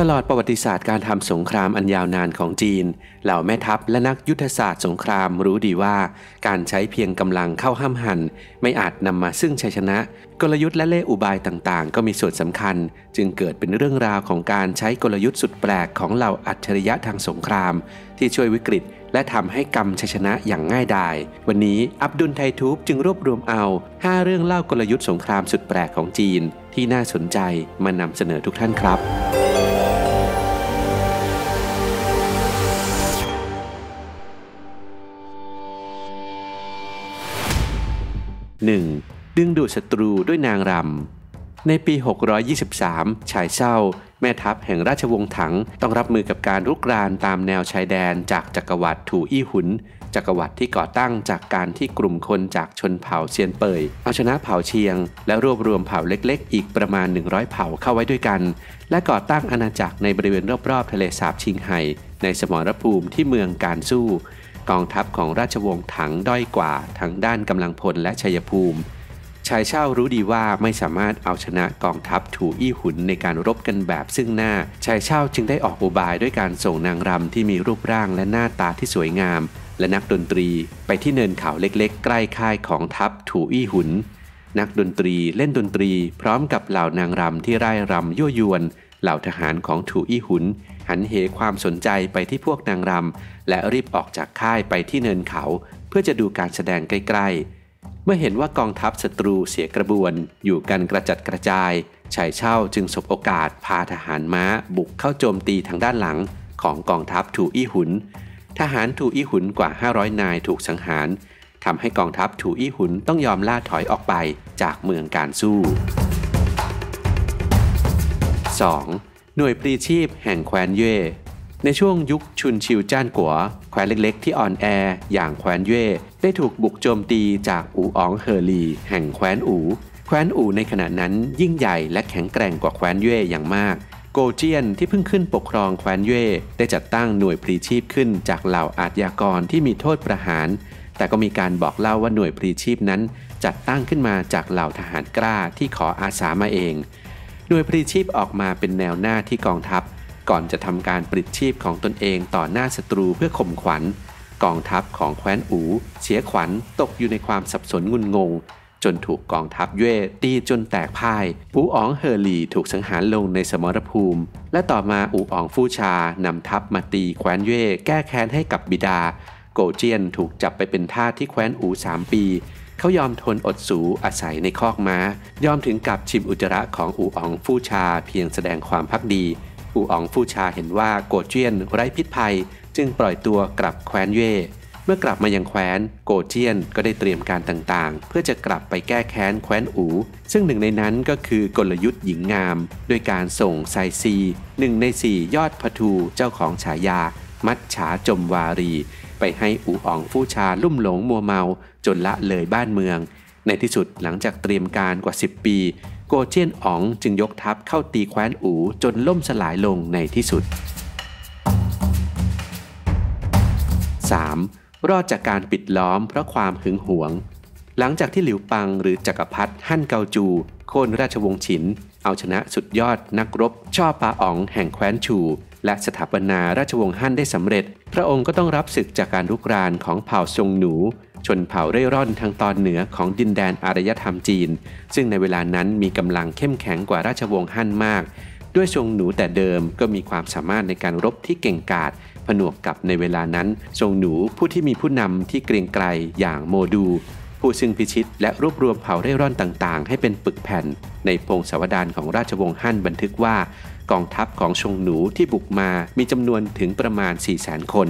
ตลอดประวัติศาสตร์การทำสงครามอันยาวนานของจีน เหล่าแม่ทัพและนักยุทธศาสตร์สงครามรู้ดีว่า การใช้เพียงกำลังเข้าห้ามหัน ไม่อาจนำมาซึ่งชัยชนะ กลยุทธ์และเล่อุบายต่างๆ ก็มีส่วนสำคัญ จึงเกิดเป็นเรื่องราวของการใช้กลยุทธ์สุดแปลกของเหล่าอัจฉริยะทางสงคราม ที่ช่วยวิกฤต และทำให้กำชัยชนะอย่างง่ายดาย วันนี้อับดุลไททูบจึงรวบรวมเอา 5 เรื่องเล่ากลยุทธ์สงครามสุดแปลกของจีน ที่น่าสนใจมานำเสนอทุกท่านครับ 1. ดึงดูดศัตรูด้วยนางรำ ในปี 623 ชายเศร้า แม่ทัพแห่งราชวงศ์ถังต้องรับมือกับการรุกรานตามแนวชายแดนจากจักรวรรดิถูอี้หุน จักรวรรดิที่ก่อตั้งจากการที่กลุ่มคนจากชนเผ่าเซียนเปย เอาชนะเผ่าเชียง และรวบรวมเผ่าเล็กๆ อีกประมาณ 100 เผ่าเข้าไว้ด้วยกัน และก่อตั้งอาณาจักรในบริเวณรอบๆ ทะเลสาบชิงไห่ในสมรภูมิที่เมืองการสู้ องทัพของราชวงศ์ถังด้อยกว่าทั้งด้านกำลังพลและชัยภูมิชายเช่ารู้ดีว่าไม่สามารถเอาชนะกองทัพถูอี้หุนในการรบกันแบบซึ่งหน้า ชายเช่าจึงได้ออกอุบายด้วยการส่งนางรำที่มีรูปร่างและหน้าตาที่สวยงาม และนักดนตรีไปที่เนินเขาเล็กๆ ใกล้ค่ายของทัพถูอี้หุน นักดนตรีเล่นดนตรี พร้อมกับเหล่านางรำที่ไร่รำยั่วยวน เหล่าทหารของถูอี้หุน หันเหความสนใจไปที่พวกนางรำและรีบออกจากค่ายไปที่เนินเขา เพื่อจะดูการแสดงใกล้ ๆ เมื่อเห็นว่ากองทัพศัตรูเสียกระบวน อยู่กันกระจัดกระจายชายเช่าจึงสบโอกาสพาทหารม้าบุกเข้าโจมตีทางด้านหลังของกองทัพถูอี้หุน ทหารถูอี้หุนกว่า 500 นายถูกสังหารทำให้กองทัพถูอี้หุนต้องยอมล่าถอยออกไปจากเมืองการสู้ 2. หน่วยปรีชีพแห่งแคว้นเย่ในช่วงยุคชุนชิวจ้านกัว แคว้นเล็กๆ ที่อ่อนแออย่างแคว้นเย่ได้ถูกบุกโจมตีจากอูอ๋องเฮอรี แห่งแคว้นอูแคว้นอูในขณะนั้นยิ่งใหญ่และแข็งแกร่งกว่าแคว้นเย่อย่างมาก โกเจียนที่เพิ่งขึ้นปกครองแคว้นเย่ได้จัดตั้งหน่วยปรีชีพขึ้นจากเหล่าอาชญากรที่มีโทษประหาร แต่ก็มีการบอกเล่าว่าหน่วยปรีชีพนั้น จัดตั้งขึ้นมาจากเหล่าทหารกล้าที่ขออาสามาเอง หน่วยปรีชีพออกมาเป็นแนวหน้าที่กองทัพ ก่อนจะทำการปลิดชีพของตนเองต่อหน้าศัตรูเพื่อข่มขวัญ กองทัพของแคว้นอูเสียขวัญตกอยู่ในความสับสนงุนงง จนถูกกองทัพเย่ตีจนแตกพ่าย อูอ๋องเฮอหลีถูกสังหารลงในสมรภูมิ และต่อมาอูอ๋องฟู่ชานำทัพมาตีแคว้นเย่แก้แค้นให้กับบิดา โกเจียนถูกจับไปเป็นทาสที่แคว้นอูสามปี เขายอมทนอดสูอาศัยในคอกม้า ยอมถึงกับชิมอุจจาระของอูอองฟู่ชาเพียงแสดงความพักดี อูอองฟู่ชาเห็นว่าโกเจียนไร้พิษภัย จึงปล่อยตัวกลับแคว้นเย่เมื่อกลับมายังแคว้นโกเจียนก็ได้เตรียมการต่างๆ เพื่อจะกลับไปแก้แค้นแคว้นอู ซึ่งหนึ่งในนั้นก็คือกลยุทธ์หญิงงาม ด้วยการส่งไซซีหนึ่งในสี่ยอดพทูเจ้าของฉายา มัดฉาจมวารี ไปให้อูอ๋องฟู่ชาลุ่มหลงมัวเมาจนละเลยบ้านเมือง ในที่สุดหลังจากเตรียมการกว่า 10 ปี โกเจียนอ๋องจึงยกทัพเข้าตีแคว้นอูจนล่มสลายลงในที่สุด 3. รอดจากการปิดล้อมเพราะความหึงหวง หลังจากที่หลิวปังหรือจักรพรรดิฮั่นเกาจูโค่นราชวงศ์ฉิน เอาชนะสุดยอดนักรบช่อปาอ๋องแห่งแคว้นชู และสถาปนาราชวงศ์ฮั่นได้สำเร็จ พระองค์ก็ต้องรับศึกจากการรุกรานของเผ่าซงหนู ชนเผ่าเร่ร่อนทางตอนเหนือของดินแดนอารยธรรมจีน ซึ่งในเวลานั้นมีกำลังเข้มแข็งกว่าราชวงศ์ฮั่นมาก ด้วยทรงหนูแต่เดิมก็มีความสามารถในการรบที่เก่งกาจผนวกกับในเวลานั้นทรงหนูผู้ที่มีผู้นำที่เกรียงไกรอย่างโมดู ผู้ซึ่งพิชิตและรวบรวมเผ่าเร่ร่อนต่างๆ ให้เป็นปึกแผ่น ในพงศาวดารของราชวงศ์ฮั่นบันทึกว่า กองทัพของชงหนูที่บุกมามีจำนวนถึงประมาณ 4 0 0แสนคน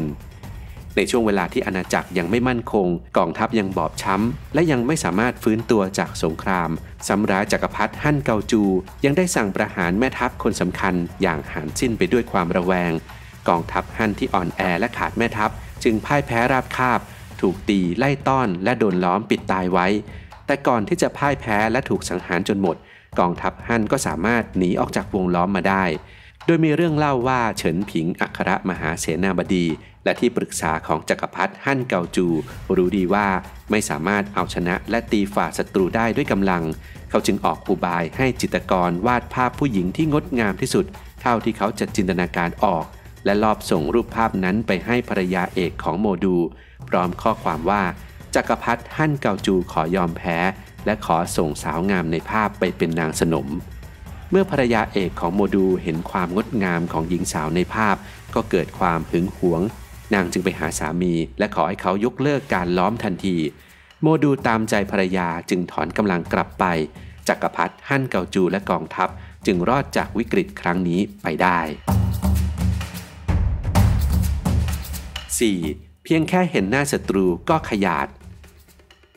ในช่วงเวลาที่อาณาจักรยังไม่มั่นคง กองทัพยังบอบช้ำ และยังไม่สามารถฟื้นตัวจากสงครามสำราญจักรพรรดิฮั่นเกาจู ยังได้สั่งประหารแม่ทัพคนสำคัญอย่างหานสิ้นไปด้วยความระแวง กองทัพฮั่นที่อ่อนแอและขาดแม่ทัพ จึงพ่ายแพ้ราบคาบ ถูกตีไล่ต้อนและโดนล้อมปิดตายไว้ แต่ก่อนที่จะพ่ายแพ้และถูกสังหารจนหมด กองทัพฮั่นก็สามารถหนีออกจากวงล้อมมาได้ โดยมีเรื่องเล่าว่าเฉินผิงอัครมหาเสนาบดี และที่ปรึกษาของจักรพรรดิฮั่นเกาจู รู้ดีว่าไม่สามารถเอาชนะและตีฝ่าศัตรูได้ด้วยกำลัง เขาจึงออกอุบายให้จิตรกรวาดภาพผู้หญิงที่งดงามที่สุด เท่าที่เขาจะจินตนาการออกและลอบส่งรูปภาพนั้นไปให้ภรรยาเอกของโมดู พร้อมข้อความว่า จักรพรรดิฮั่นเกาจูขอยอมแพ้ และขอส่งสาวงามในภาพไปเป็นนางสนม เมื่อภรรยาเอกของโมดูเห็นความงดงามของหญิงสาวในภาพ ก็เกิดความหึงหวง นางจึงไปหาสามี และขอให้เขายกเลิกการล้อมทันที โมดูตามใจภรรยาจึงถอนกำลังกลับไป จักรพรรดิฮั่นเกาจูและกองทัพ จึงรอดจากวิกฤตครั้งนี้ไปได้ 4. เพียงแค่เห็นหน้าศัตรูก็ขยาด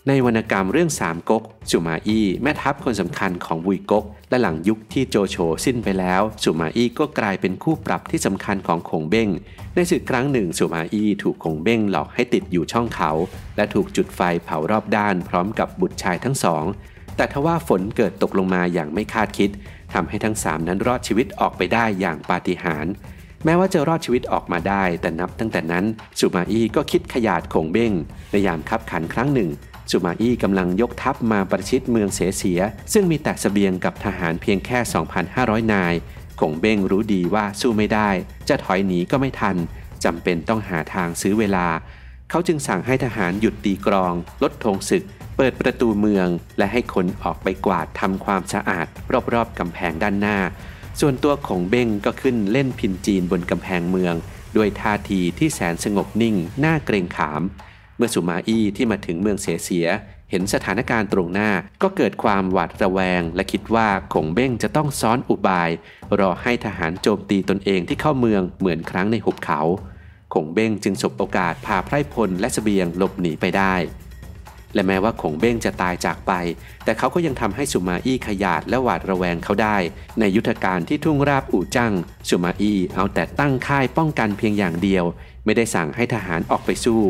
ในวรรณกรรมเรื่องสามก๊กสุมาอี้แม่ทัพคนสำคัญของวุยก๊ก และหลังยุคที่โจโฉสิ้นไปแล้วสุมาอี้ก็กลายเป็นคู่ปรับที่สำคัญของคงเบ้ง ในสึกครั้งหนึ่งสุมาอี้ถูกคงเบ้งหลอกให้ติดอยู่ช่องเขา และถูกจุดไฟเผารอบด้านพร้อมกับบุตรชายทั้งสอง แต่ทว่าฝนเกิดตกลงมาอย่างไม่คาดคิดทำให้ทั้งสามนั้นรอดชีวิตออกไปได้อย่างปาฏิหาริย์แม้ว่าจะรอดชีวิตออกมาได้ แต่นับตั้งแต่นั้นสุมาอี้ก็คิดขยาดคงเบ้งในยามคับขันครั้งหนึ่ง สุมาอี้กำลังยกทัพมาประชิดเมืองเสเสีย ซึ่งมีแต่สเสบียงกับทหารเพียงแค่ 2,500 นายคงเบ้งรู้ดีว่าสู้ไม่ได้ จะถอยหนีก็ไม่ทันจำเป็นต้องหาทางซื้อเวลา เขาจึงสั่งให้ทหารหยุดตีกรอง ลดธงศึก เปิดประตูเมือง และให้คนออกไปกวาดทำความสะอาด รอบๆกำแพงด้านหน้า ส่วนตัวของเบ้งก็ขึ้นเล่นพินจีนบนกำแพงเมือง ด้วยท่าทีที่แสนสงบนิ่ง น่าเกรงขาม เมื่อสุมาอี้ที่มาถึงเมืองเสียเสีย เห็นสถานการณ์ตรงหน้า ก็เกิดความหวาดระแวง และคิดว่าคงเบ้งจะต้องซ้อนอุบาย รอให้ทหารโจมตีตนเองที่เข้าเมืองเหมือนครั้งในหุบเขาคงเบ้งจึงสบโอกาสพาไพร่พลและสเสบียงหลบหนีไปได้ และแม้ว่าคงเบ้งจะตายจากไป แต่เขาก็ยังทำให้สุมาอี้ขยาดและหวาดระแวงเขาได้ ในยุทธการที่ทุ่งราบอู่จังสุมาอี้เอาแต่ตั้งค่ายป้องกันเพียงอย่างเดียว ไม่ได้สั่งให้ทหารออกไปสู้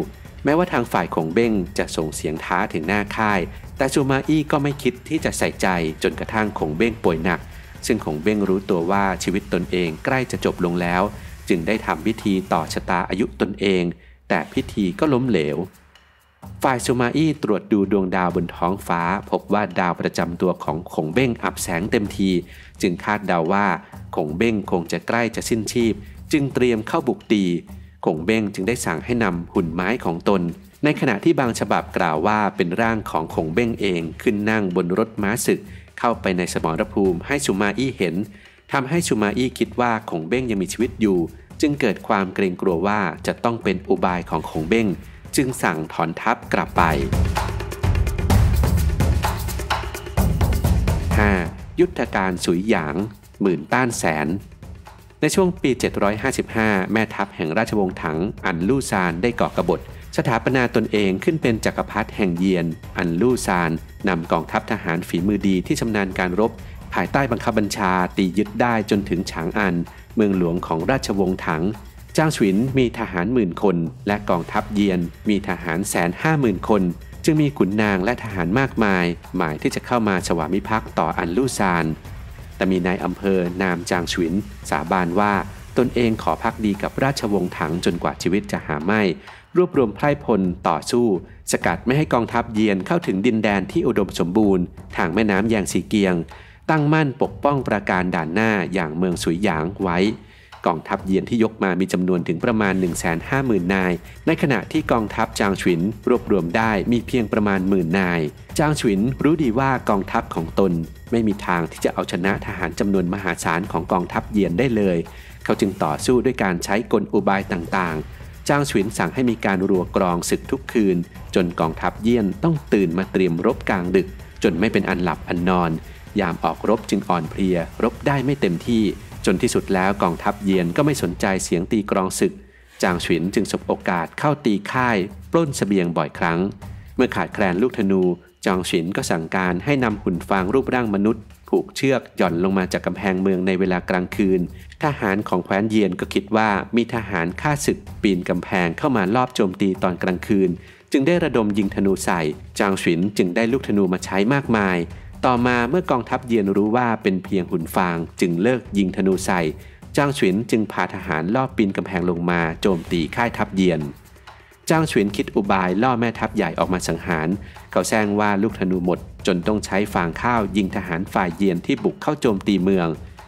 แม้ว่าทางฝ่ายของเบ้งจะส่งเสียงท้าถึงหน้าค่าย แต่ซูมาอี้ก็ไม่คิดที่จะใส่ใจจนกระทั่งคงเบ้งป่วยหนัก ซึ่งคงเบ้งรู้ตัวว่าชีวิตตนเองใกล้จะจบลงแล้ว จึงได้ทำพิธีต่อชะตาอายุตนเอง แต่พิธีก็ล้มเหลว ฝ่ายซูมาอี้ตรวจดูดวงดาวบนท้องฟ้า พบว่าดาวประจำตัวของคงเบ้งอับแสงเต็มที จึงคาดเดาว่าคงเบ้งคงจะใกล้จะสิ้นชีพ จึงเตรียมเข้าบุกตี คงเบ้งจึงได้สั่งให้นำหุ่นไม้ของตน ในขณะที่บางฉบับกล่าวว่าเป็นร่างของคงเบ้งเองขึ้นนั่งบนรถม้าศึก เข้าไปในสมรภูมิให้สุมาอี้เห็นทำให้สุมาอี้คิดว่าคงเบ้งยังมีชีวิตอยู่ จึงเกิดความเกรงกลัวว่าจะต้องเป็นอุบายของคงเบ้งจึงสั่งถอนทัพกลับไป 5. ยุทธการสุยหยาง หมื่นต้านแสน ในช่วงปี 755 แม่ทัพแห่งราชวงศ์ถังอันลู่ซานได้ก่อกบฏ สถาปนาตนเองขึ้นเป็นจักรพรรดิแห่งเยียน อันลู่ซานนำกองทัพทหารฝีมือดีที่ชำนาญการรบ ภายใต้บังคับบัญชาตียึดได้จนถึงฉางอัน เมืองหลวงของราชวงศ์ถัง จ้างฉวินมีทหารหมื่นคน และกองทัพเยียนมีทหารแสนห้าหมื่นคน จึงมีขุนนางและทหารมากมาย หมายที่จะเข้ามาสวามิภักดิ์ต่ออันลู่ซาน แต่มีนายอำเภอนามจางฉวิน สาบานว่าตนเองขอพักดีกับราชวงศ์ถังจนกว่าชีวิตจะหาไม่ รวบรวมไพร่พลต่อสู้ สกัดไม่ให้กองทัพเยียนเข้าถึงดินแดนที่อุดมสมบูรณ์ ทางแม่น้ำแยงสีเกียง ตั้งมั่นปกป้องประการด่านหน้าอย่างเมืองสุยหยางไว้ กองทัพเยียนที่ยกมามีจำนวนถึงประมาณ 150,000 นาย ในขณะที่กองทัพจางฉวินรวบรวมได้มีเพียงประมาณหมื่นนาย จางฉวินรู้ดีว่ากองทัพของตน ไม่มีทางที่จะเอาชนะทหารจำนวนมหาศาลของกองทัพเยียนได้เลย เขาจึงต่อสู้ด้วยการใช้กลอุบายต่างๆ จางฉวินสั่งให้มีการรัวกรองศึกทุกคืน จนกองทัพเยียนต้องตื่นมาเตรียมรบกลางดึก จนไม่เป็นอันหลับอันนอน ยามออกรบจึงอ่อนเพลีย รบได้ไม่เต็มที่ จนที่สุดแล้วกองทัพเยียนก็ไม่สนใจเสียงตีกรองศึก จางฉินจึงสบโอกาสเข้าตีค่าย ปล้นสเสบียงบ่อยครั้ง เมื่อขาดแคลนลูกธนู จางฉินก็สั่งการให้นำหุ่นฟางรูปร่างมนุษย์ ผูกเชือกหย่อนลงมาจากกำแพงเมืองในเวลากลางคืน ทหารของแคว้นเยียนก็คิดว่ามีทหารฆ่าศึกปีนกำแพงเข้ามาลอบโจมตีตอนกลางคืน จึงได้ระดมยิงธนูใส่ จางฉินจึงได้ลูกธนูมาใช้มากมาย ต่อมาเมื่อกองทัพเยียนรู้ว่าเป็นเพียงหุ่นฟางจึงเลิกยิงธนูใส่จางฉวินจึงพาทหารลอบปีนกำแพงลงมาโจมตีค่ายทัพเยียนจางฉวินคิดอุบายล่อแม่ทัพใหญ่ออกมาสังหาร เขาแซงว่าลูกธนูหมดจนต้องใช้ฟางข้าวยิงทหารฝ่ายเยียนที่บุกเข้าโจมตีเมือง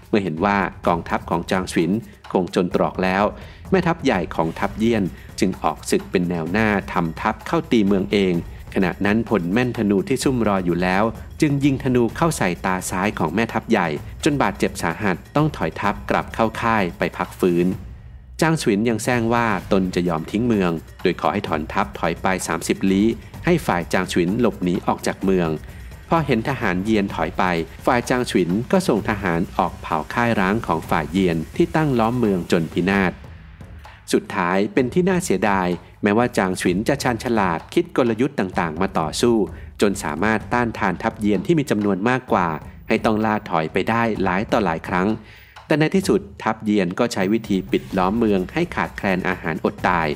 เมื่อเห็นว่ากองทัพของจางฉวินคงจนตรอกแล้ว แม่ทัพใหญ่ของทัพเยียนจึงออกศึกเป็นแนวหน้าทำทัพเข้าตีเมืองเอง ขณะนั้นผลแม่นธนูที่ซุ่มรออยู่แล้ว จึงยิงธนูเข้าใส่ตาซ้ายของแม่ทัพใหญ่ จนบาดเจ็บสาหัสต้องถอยทัพกลับเข้าค่ายไปพักฟื้นจางฉวินยังแซงว่าตนจะยอมทิ้งเมือง โดยขอให้ถอนทัพถอยไป 30 ลี้ ให้ฝ่ายจางฉวินหลบหนีออกจากเมืองพอเห็นทหารเยียนถอยไป ฝ่ายจางฉวินก็ส่งทหารออกเผาค่ายร้างของฝ่ายเยียนที่ตั้งล้อมเมืองจนพินาศ สุดท้ายเป็นที่น่าเสียดาย แม้ว่าจางฉวินจะชันฉลาดคิดกลยุทธ์ต่างๆ มาต่อสู้ จนสามารถต้านทานทัพเยียนที่มีจำนวนมากกว่า ให้ต้องล่าถอยไปได้หลายต่อหลายครั้ง แต่ในที่สุดทัพเยียนก็ใช้วิธีปิดล้อมเมืองให้ขาดแคลนอาหารอดตาย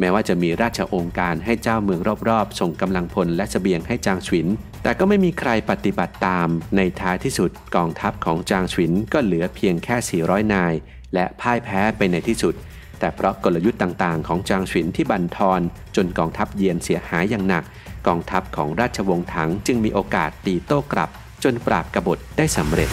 แม้ว่าจะมีราชองค์การให้เจ้าเมืองรอบๆ ส่งกำลังพลและเสบียงให้จางฉวิน แต่ก็ไม่มีใครปฏิบัติตาม ในท้ายที่สุดกองทัพของจางฉวินก็เหลือเพียงแค่ 400 นาย และพ่ายแพ้ไปในที่สุด แต่เพราะกลยุทธ์ต่างๆ ของจางฉวินที่บันทอนจนกองทัพเยียนเสียหายอย่างหนัก กองทัพของราชวงศ์ถังจึงมีโอกาสตีโต้กลับ จนปราบกบฏได้สำเร็จ